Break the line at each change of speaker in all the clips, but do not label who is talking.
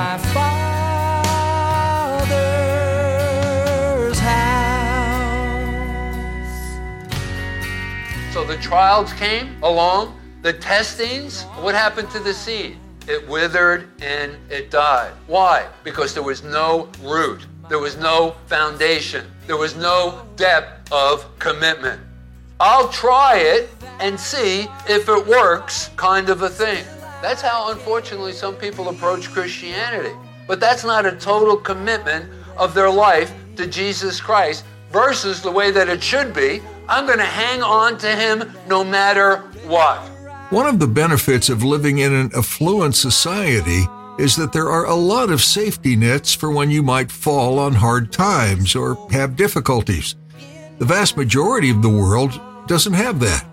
my Father's house.
So the trials came along, the testings. What happened to the seed? It withered and it died. Why? Because there was no root, there was no foundation, there was no depth of commitment. I'll try it and see if it works, kind of a thing. That's how, unfortunately, some people approach Christianity. But that's not a total commitment of their life to Jesus Christ versus the way that it should be. I'm going to hang on to Him no matter what.
One of the benefits of living in an affluent society is that there are a lot of safety nets for when you might fall on hard times or have difficulties. The vast majority of the world doesn't have that.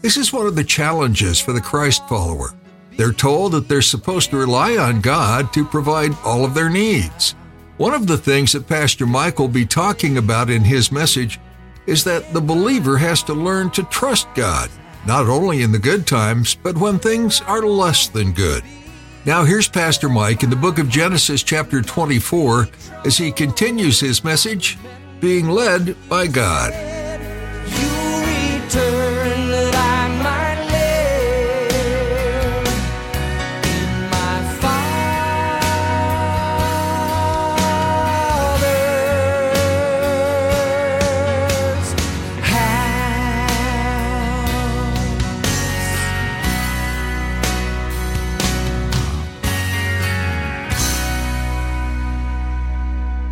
This is one of the challenges for the Christ follower. They're told that they're supposed to rely on God to provide all of their needs. One of the things that Pastor Mike will be talking about in his message is that the believer has to learn to trust God, not only in the good times, but when things are less than good. Now, here's Pastor Mike in the book of Genesis, chapter 24, as he continues his message being led by God.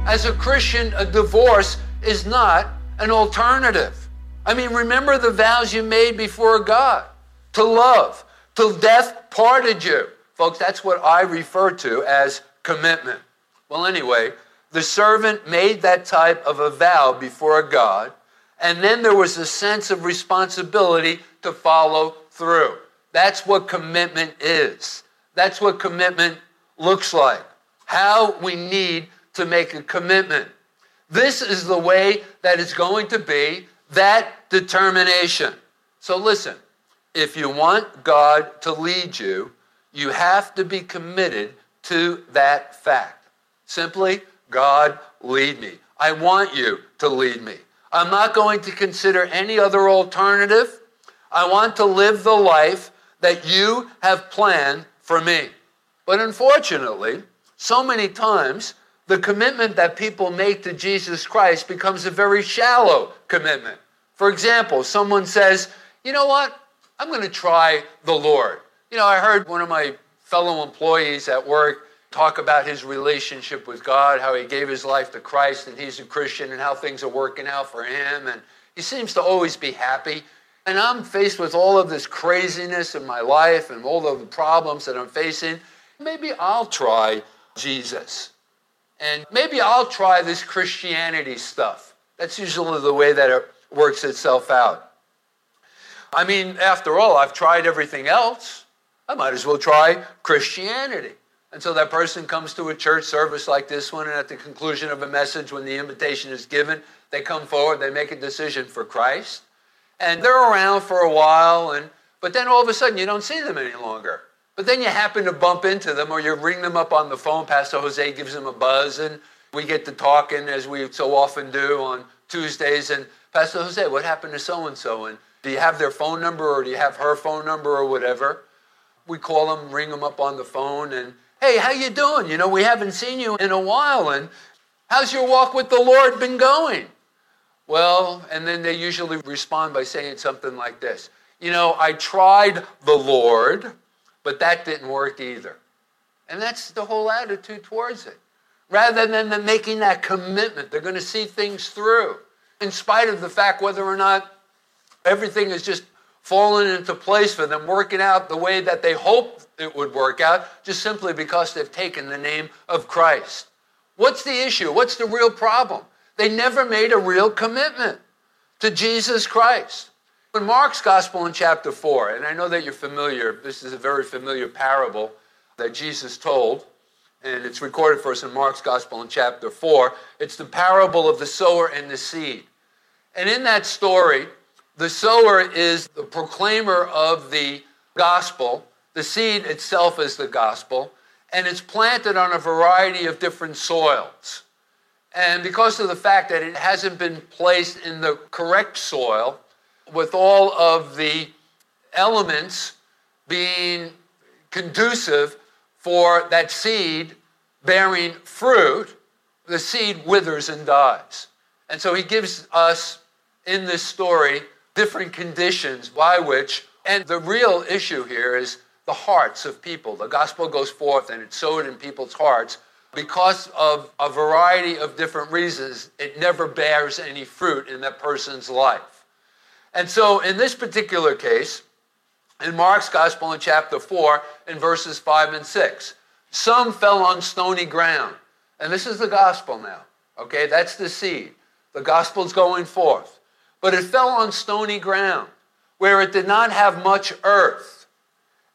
As a Christian, a divorce is not an alternative. I mean, remember the vows you made before God to love, till death parted you. Folks, that's what I refer to as commitment. Well, anyway, the servant made that type of a vow before God, and then there was a sense of responsibility to follow through. That's what commitment is. That's what commitment looks like. How we need to make a commitment. This is the way that it's going to be, that determination. So listen, if you want God to lead you, you have to be committed to that fact. Simply, God, lead me. I want you to lead me. I'm not going to consider any other alternative. I want to live the life that you have planned for me. But unfortunately, so many times, the commitment that people make to Jesus Christ becomes a very shallow commitment. For example, someone says, You know what? I'm going to try the Lord. You know, I heard one of my fellow employees at work talk about his relationship with God, how he gave his life to Christ and he's a Christian and how things are working out for him. And he seems to always be happy. And I'm faced with all of this craziness in my life and all of the problems that I'm facing. Maybe I'll try Jesus. And maybe I'll try this Christianity stuff. That's usually the way that it works itself out. I mean, after all, I've tried everything else. I might as well try Christianity. And so that person comes to a church service like this one, and at the conclusion of a message, when the invitation is given, they come forward, they make a decision for Christ. And they're around for a while, and but then all of a sudden you don't see them any longer. But then you happen to bump into them or you ring them up on the phone. Pastor Jose gives them a buzz and we get to talking as we so often do on Tuesdays. And Pastor Jose, what happened to so and so? And do you have their phone number or do you have her phone number or whatever? We call them, ring them up on the phone, and hey, how you doing? You know, we haven't seen you in a while, and how's your walk with the Lord been going? Well, and then they usually respond by saying something like this You know, I tried the Lord, but that didn't work either. And that's the whole attitude towards it. Rather than them making that commitment, they're going to see things through. in spite of the fact whether or not everything is just falling into place for them, working out the way that they hoped it would work out, just simply because they've taken the name of Christ. What's the issue? What's the real problem? They never made a real commitment to Jesus Christ. In Mark's gospel in chapter 4, and I know that you're familiar, this is a very familiar parable that Jesus told, and it's recorded for us in Mark's gospel in chapter 4. It's the parable of the sower and the seed. And in that story, the sower is the proclaimer of the gospel, the seed itself is the gospel, and it's planted on a variety of different soils. And because of the fact that it hasn't been placed in the correct soil, with all of the elements being conducive for that seed bearing fruit, the seed withers and dies. And so he gives us in this story different conditions by which, and the real issue here is the hearts of people. The gospel goes forth and it's sowed in people's hearts. Because of a variety of different reasons, it never bears any fruit in that person's life. And so, in this particular case, in Mark's Gospel in chapter 4, in verses 5 and 6, some fell on stony ground. And this is the gospel now. Okay, that's the seed. The gospel's going forth. But it fell on stony ground where it did not have much earth.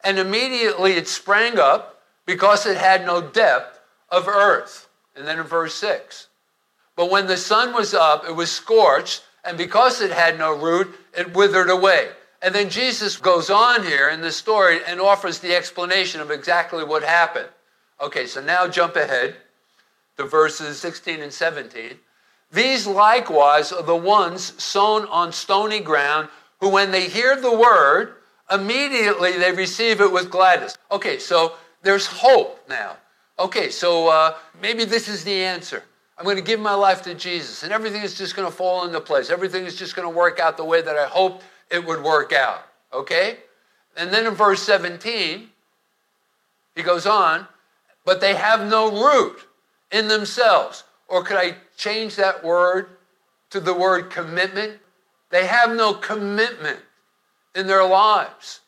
And immediately it sprang up because it had no depth of earth. And then in verse 6, but when the sun was up, it was scorched, and because it had no root, it withered away. And then Jesus goes on here in this story and offers the explanation of exactly what happened. Okay, so now jump ahead to verses 16 and 17. These likewise are the ones sown on stony ground, who when they hear the word, immediately they receive it with gladness. Okay, so there's hope now. Okay, so uh, maybe this is the answer. I'm going to give my life to Jesus, and everything is just going to fall into place. Everything is just going to work out the way that I hoped it would work out. Okay? And then in verse 17, he goes on, but they have no root in themselves. Or could I change that word to the word commitment? They have no commitment in their lives.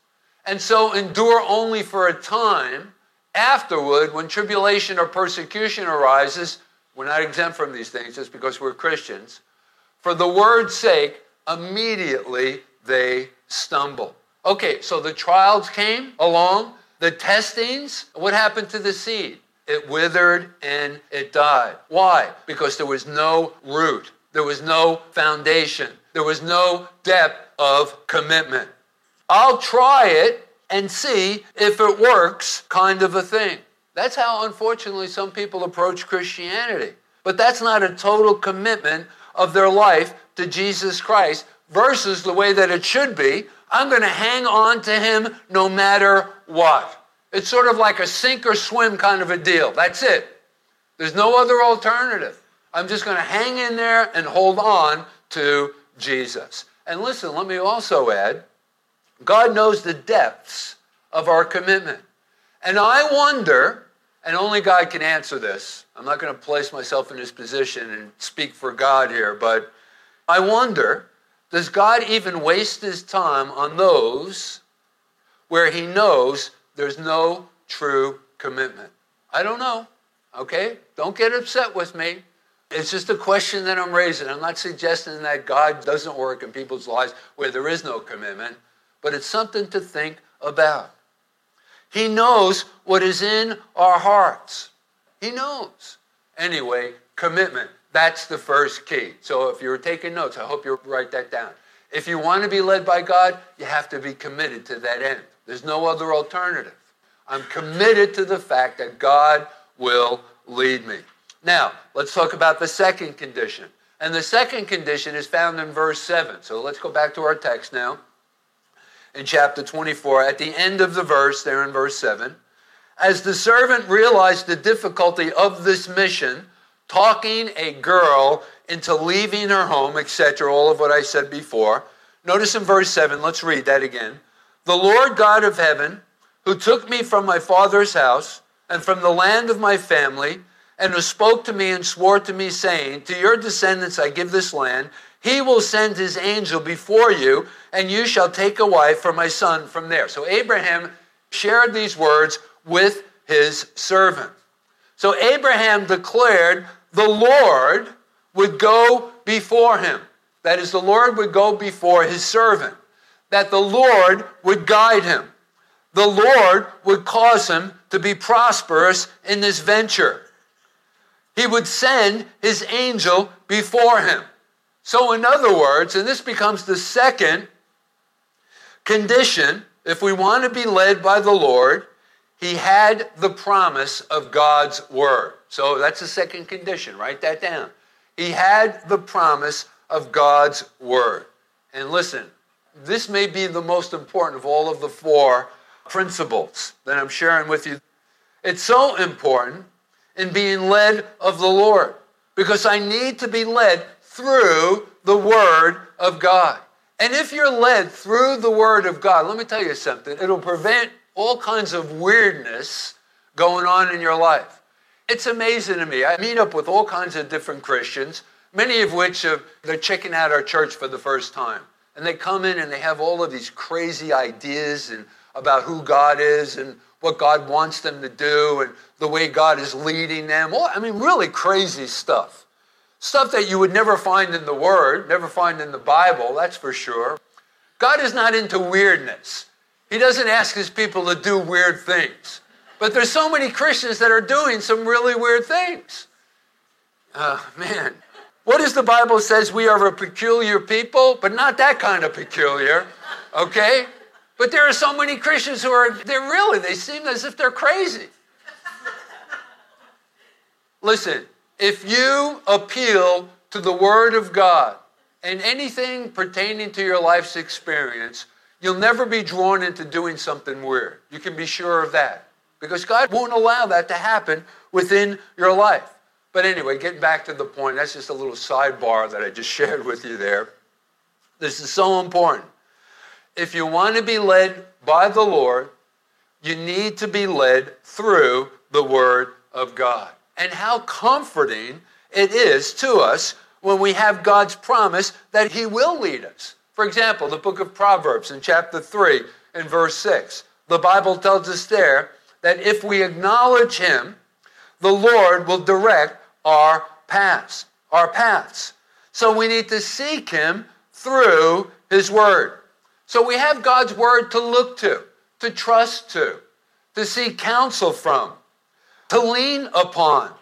And so endure only for a time. Afterward, when tribulation or persecution arises, we're not exempt from these things just because we're Christians. For the word's sake, immediately they stumble. Okay, so the trials came along, the testings. What happened to the seed? It withered and it died. Why? Because there was no root, there was no foundation, there was no depth of commitment. I'll try it and see if it works, kind of a thing. That's how, unfortunately, some people approach Christianity. But that's not a total commitment of their life to Jesus Christ versus the way that it should be. I'm going to hang on to him no matter what. It's sort of like a sink or swim kind of a deal. That's it. There's no other alternative. I'm just going to hang in there and hold on to Jesus. And listen, let me also add God knows the depths of our commitment. And I wonder, and only God can answer this. I'm not going to place myself in his position and speak for God here, but I wonder does God even waste his time on those where he knows there's no true commitment? I don't know. Okay? Don't get upset with me. It's just a question that I'm raising. I'm not suggesting that God doesn't work in people's lives where there is no commitment, but it's something to think about. He knows what is in our hearts. He knows. Anyway, commitment. That's the first key. So if you're taking notes, I hope you write that down. If you want to be led by God, you have to be committed to that end. There's no other alternative. I'm committed to the fact that God will lead me. Now, let's talk about the second condition. And the second condition is found in verse 7. So let's go back to our text now. In chapter 24, at the end of the verse, there in verse 7, as the servant realized the difficulty of this mission, talking a girl into leaving her home, etc., all of what I said before. Notice in verse 7, let's read that again. The Lord God of heaven, who took me from my father's house and from the land of my family, and who spoke to me and swore to me, saying, To your descendants I give this land, He will send his angel before you, and you shall take a wife for my son from there. So Abraham shared these words with his servant. So Abraham declared the Lord would go before him. That is, the Lord would go before his servant. That the Lord would guide him. The Lord would cause him to be prosperous in this venture. He would send his angel before him. So, in other words, and this becomes the second condition, if we want to be led by the Lord, he had the promise of God's word. So that's the second condition. Write that down. He had the promise of God's word. And listen, this may be the most important of all of the four principles that I'm sharing with you. It's so important in being led of the Lord because I need to be led through the word of God. And if you're led through the word of God, let me tell you something, it'll prevent all kinds of weirdness going on in your life. It's amazing to me. I meet up with all kinds of different Christians, many of which have, they're checking out our church for the first time. And they come in and they have all of these crazy ideas and about who God is and what God wants them to do and the way God is leading them. I mean, really crazy stuff. Stuff that you would never find in the Word, never find in the Bible, that's for sure. God is not into weirdness. He doesn't ask his people to do weird things. But there's so many Christians that are doing some really weird things. Uh, man, what does the Bible says? We are a peculiar people, but not that kind of peculiar, okay? But there are so many Christians who are, they're really, they seem as if they're crazy. Listen, if you appeal to the Word of God and anything pertaining to your life's experience, you'll never be drawn into doing something weird. You can be sure of that. Because God won't allow that to happen within your life. But anyway, getting back to the point, that's just a little sidebar that I just shared with you there. This is so important. If you want to be led by the Lord, you need to be led through the Word of God. And how comforting it is to us when we have God's promise that He will lead us. For example, the book of Proverbs in chapter 3 and verse 6. The Bible tells us there that if we acknowledge Him, the Lord will direct our paths, our paths. So we need to seek Him through His Word. So we have God's Word to look to, to trust to, to seek counsel from, to lean upon.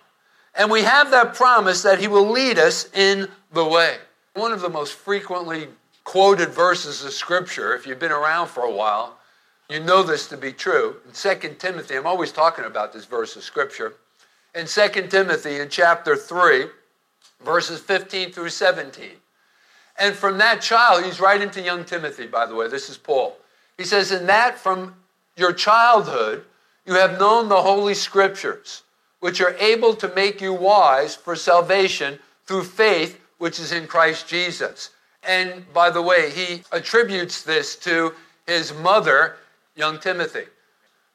And we have that promise that He will lead us in the way. One of the most frequently quoted verses of Scripture, if you've been around for a while, you know this to be true. In 2 Timothy, I'm always talking about this verse of Scripture. In 2 Timothy, in chapter 3, verses 15 through 17. And from that child, he's writing to young Timothy, by the way, this is Paul. He says, In that from your childhood, you have known the Holy Scriptures, which are able to make you wise for salvation through faith which is in Christ Jesus. And by the way, he attributes this to his mother, young Timothy,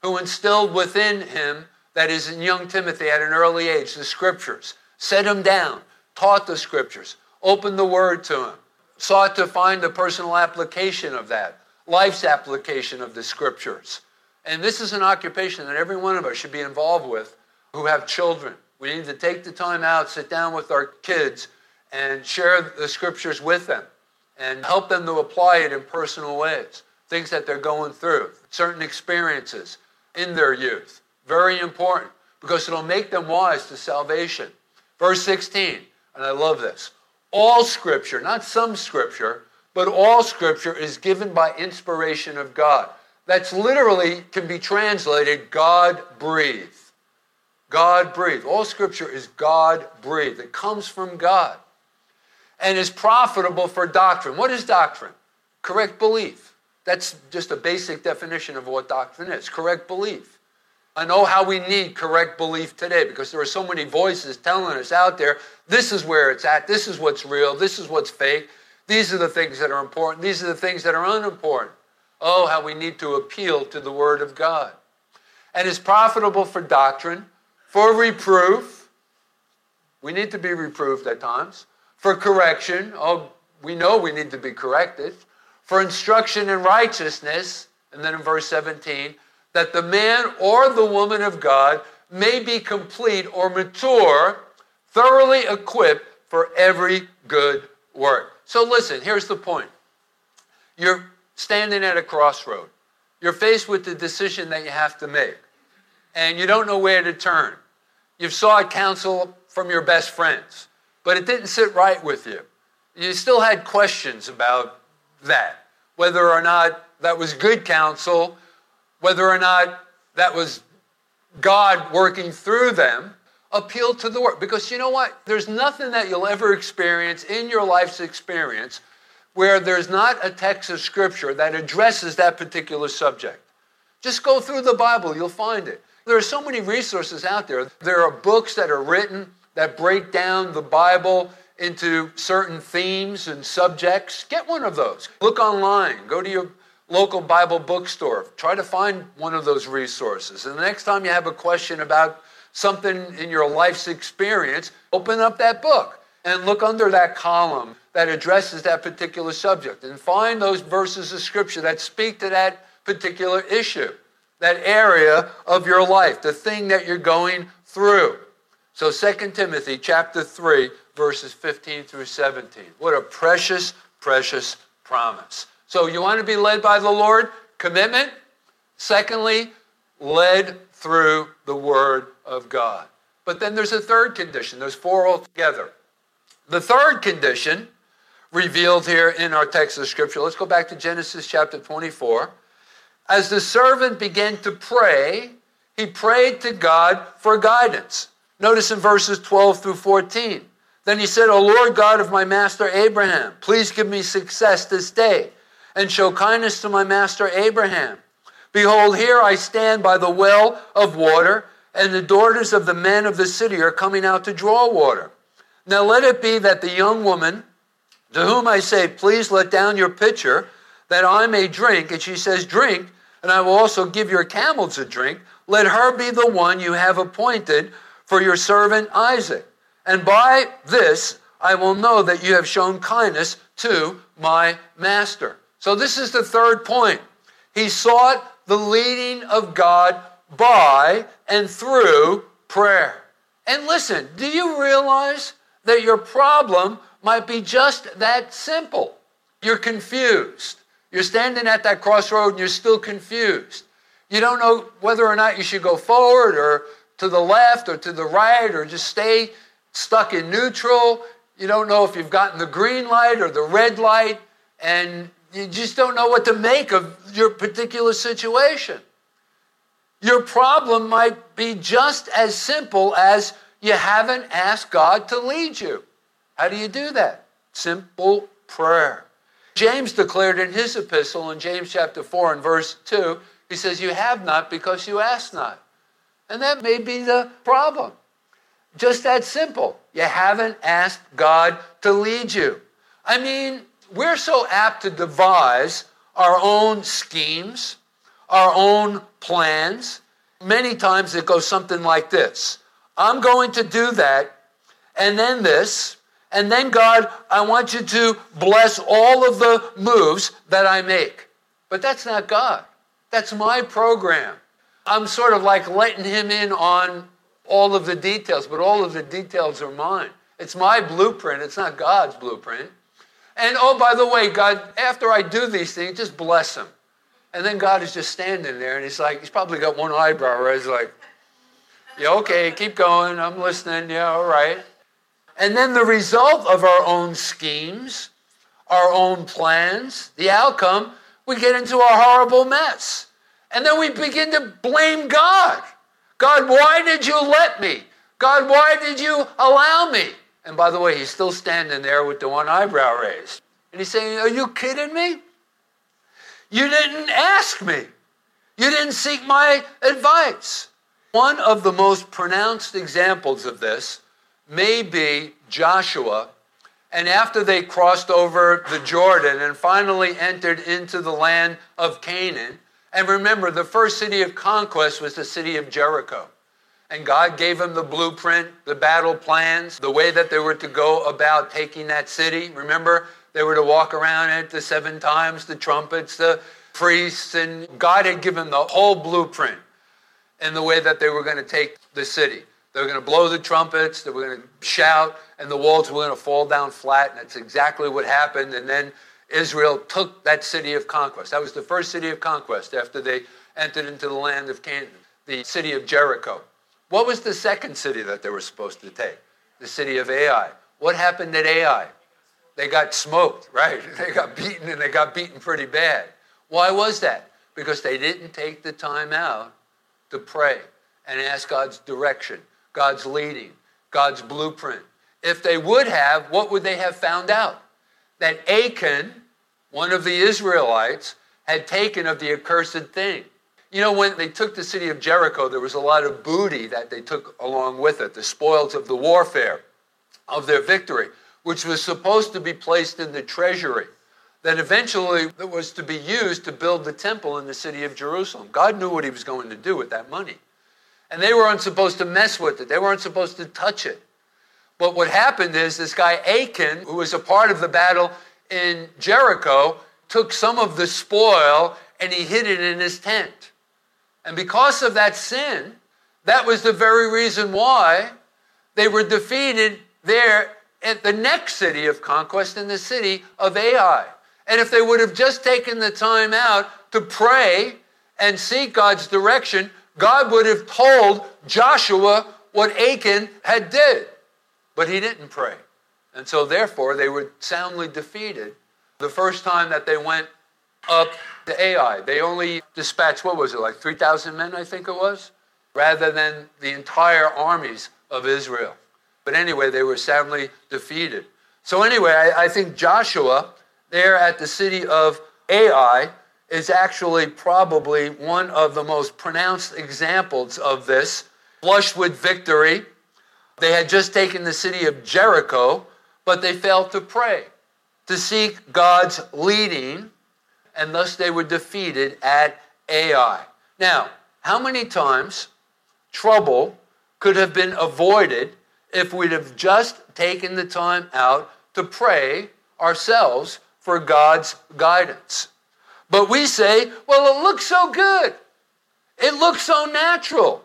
who instilled within him, that is, in young Timothy at an early age, the scriptures, set him down, taught the scriptures, opened the word to him, sought to find the personal application of that, life's application of the scriptures. And this is an occupation that every one of us should be involved with who have children. We need to take the time out, sit down with our kids, and share the scriptures with them and help them to apply it in personal ways. Things that they're going through, certain experiences in their youth. Very important because it'll make them wise to salvation. Verse 16, and I love this. All scripture, not some scripture, but all scripture is given by inspiration of God. That's literally can be translated God breathed. God breathed. All scripture is God breathed. It comes from God and is profitable for doctrine. What is doctrine? Correct belief. That's just a basic definition of what doctrine is correct belief. I know how we need correct belief today because there are so many voices telling us out there this is where it's at, this is what's real, this is what's fake, these are the things that are important, these are the things that are unimportant. Oh, how we need to appeal to the Word of God. And is profitable for doctrine, for reproof. We need to be reproved at times. For correction. Oh, we know we need to be corrected, for instruction in righteousness, and then in verse 17, that the man or the woman of God may be complete or mature, thoroughly equipped for every good work. So listen, here's the point. You're standing at a crossroad. You're faced with the decision that you have to make, and you don't know where to turn. You've sought counsel from your best friends, but it didn't sit right with you. You still had questions about that, whether or not that was good counsel, whether or not that was God working through them. Appeal to the word. Because you know what? There's nothing that you'll ever experience in your life's experience where there's not a text of scripture that addresses that particular subject. Just go through the Bible, you'll find it. There are so many resources out there. There are books that are written that break down the Bible into certain themes and subjects. Get one of those. Look online, go to your local Bible bookstore, try to find one of those resources. And the next time you have a question about something in your life's experience, open up that book and look under that column that addresses that particular subject and find those verses of scripture that speak to that particular issue, that area of your life, the thing that you're going through. So 2 Timothy chapter 3 verses 15 through 17. What a precious precious promise. So you want to be led by the Lord? Commitment. Secondly, led through the word of God. But then there's a third condition. There's four altogether. The third condition revealed here in our text of scripture. Let's go back to Genesis chapter 24. As the servant began to pray, he prayed to God for guidance. Notice in verses 12 through 14. Then he said, O Lord God of my master Abraham, please give me success this day and show kindness to my master Abraham. Behold, here I stand by the well of water, and the daughters of the men of the city are coming out to draw water. Now let it be that the young woman to whom I say, Please let down your pitcher that I may drink, and she says, Drink, and I will also give your camels a drink. Let her be the one you have appointed for your servant Isaac. And by this I will know that you have shown kindness to my master. So, this is the third point. He sought the leading of God by and through prayer. And listen, do you realize that your problem might be just that simple? You're confused. You're standing at that crossroad and you're still confused. You don't know whether or not you should go forward or to the left or to the right or just stay stuck in neutral. You don't know if you've gotten the green light or the red light, and you just don't know what to make of your particular situation. Your problem might be just as simple as you haven't asked God to lead you. How do you do that? Simple prayer. James declared in his epistle in James chapter 4 and verse 2, he says, You have not because you ask not. And that may be the problem. Just that simple. You haven't asked God to lead you. I mean, we're so apt to devise our own schemes, our own plans. Many times it goes something like this I'm going to do that, and then this, and then God, I want you to bless all of the moves that I make. But that's not God. That's my program. I'm sort of like letting Him in on all of the details, but all of the details are mine. It's my blueprint, it's not God's blueprint. And oh, by the way, God, after I do these things, just bless him. And then God is just standing there and he's like, he's probably got one eyebrow raised, like, yeah, okay, keep going. I'm listening. Yeah, all right. And then the result of our own schemes, our own plans, the outcome, we get into a horrible mess. And then we begin to blame God. God, why did you let me? God, why did you allow me? And by the way, he's still standing there with the one eyebrow raised. And he's saying, Are you kidding me? You didn't ask me. You didn't seek my advice. One of the most pronounced examples of this may be Joshua. And after they crossed over the Jordan and finally entered into the land of Canaan, and remember, the first city of conquest was the city of Jericho. And God gave them the blueprint, the battle plans, the way that they were to go about taking that city. Remember, They were to walk around it the seven times, the trumpets, the priests, and God had given the whole blueprint in the way that they were going to take the city. They were going to blow the trumpets, they were going to shout, and the walls were going to fall down flat. And that's exactly what happened. And then Israel took that city of conquest. That was the first city of conquest after they entered into the land of Canaan, the city of Jericho. What was the second city that they were supposed to take? The city of Ai. What happened at Ai? They got smoked, right? They got beaten and they got beaten pretty bad. Why was that? Because they didn't take the time out to pray and ask God's direction, God's leading, God's blueprint. If they would have, what would they have found out? That Achan, one of the Israelites, had taken of the accursed thing. You know, when they took the city of Jericho, there was a lot of booty that they took along with it, the spoils of the warfare, of their victory, which was supposed to be placed in the treasury that eventually was to be used to build the temple in the city of Jerusalem. God knew what he was going to do with that money. And they weren't supposed to mess with it, they weren't supposed to touch it. But what happened is this guy Achan, who was a part of the battle in Jericho, took some of the spoil and he hid it in his tent. And because of that sin, that was the very reason why they were defeated there at the next city of conquest in the city of Ai. And if they would have just taken the time out to pray and seek God's direction, God would have told Joshua what Achan had did. But he didn't pray. And so therefore they were soundly defeated the first time that they went up to Ai. They only dispatched, what was it, like 3,000 men, I think it was, rather than the entire armies of Israel. But anyway, they were soundly defeated. So anyway, I, I think Joshua there at the city of Ai is actually probably one of the most pronounced examples of this, flushed with victory. They had just taken the city of Jericho, but they failed to pray, to seek God's leading, and thus they were defeated at Ai. Now, how many times trouble could have been avoided if we'd have just taken the time out to pray ourselves for God's guidance? But we say, well, it looks so good. It looks so natural.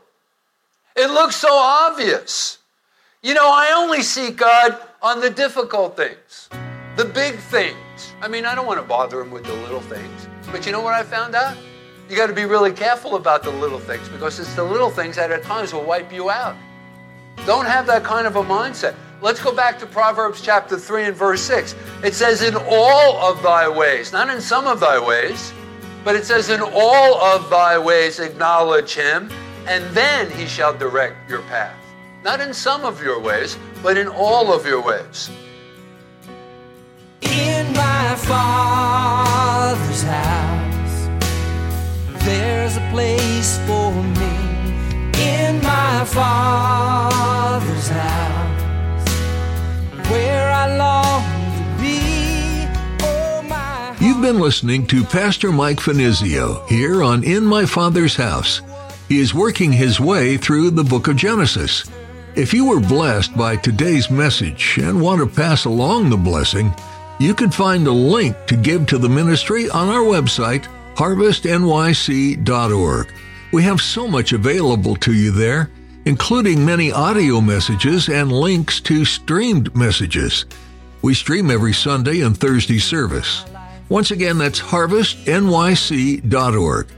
It looks so obvious. You know, I only see God on the difficult things, the big things. I mean, I don't want to bother him with the little things. But you know what I found out? You got to be really careful about the little things because it's the little things that at times will wipe you out. Don't have that kind of a mindset. Let's go back to Proverbs chapter 3 and verse 6. It says, In all of thy ways, not in some of thy ways, but it says, In all of thy ways acknowledge him, and then he shall direct your path. Not in some of your ways, but in all of your ways.
In my father's house, there's a place for me. In my father's house,
You've been listening to Pastor Mike Finizio here on In My Father's House. He is working his way through the book of Genesis. If you were blessed by today's message and want to pass along the blessing, you can find a link to give to the ministry on our website, harvestnyc.org. We have so much available to you there, including many audio messages and links to streamed messages. We stream every Sunday and Thursday service. Once again, that's harvestnyc.org.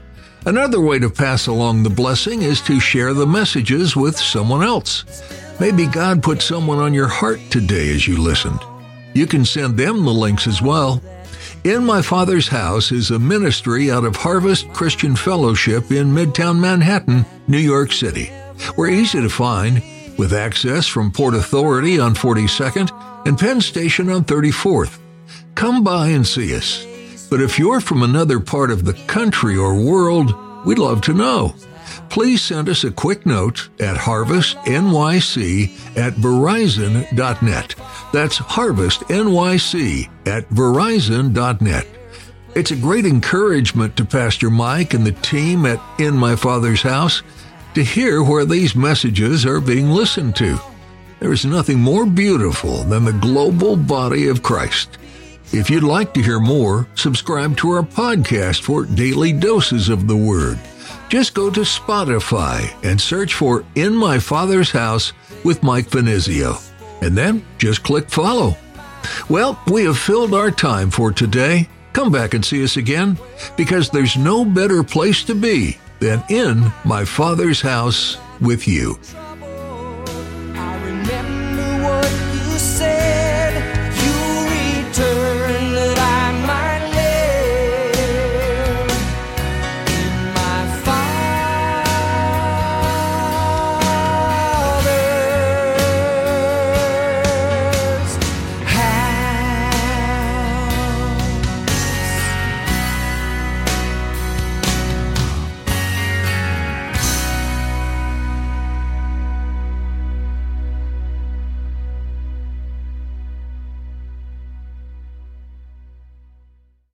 Another way to pass along the blessing is to share the messages with someone else. Maybe God put someone on your heart today as you listened. You can send them the links as well. In My Father's House is a ministry out of Harvest Christian Fellowship in Midtown Manhattan, New York City. We're easy to find, with access from Port Authority on 42nd and Penn Station on 34th. Come by and see us. But if you're from another part of the country or world, we'd love to know. Please send us a quick note at harvestnyc at verizon.net. That's harvestnyc at verizon.net. It's a great encouragement to Pastor Mike and the team at In My Father's House to hear where these messages are being listened to. There is nothing more beautiful than the global body of Christ. If you'd like to hear more, subscribe to our podcast for daily doses of the Word. Just go to Spotify and search for In My Father's House with Mike Finizio. And then just click follow. Well, we have filled our time for today. Come back and see us again because there's no better place to be than in my Father's house with you.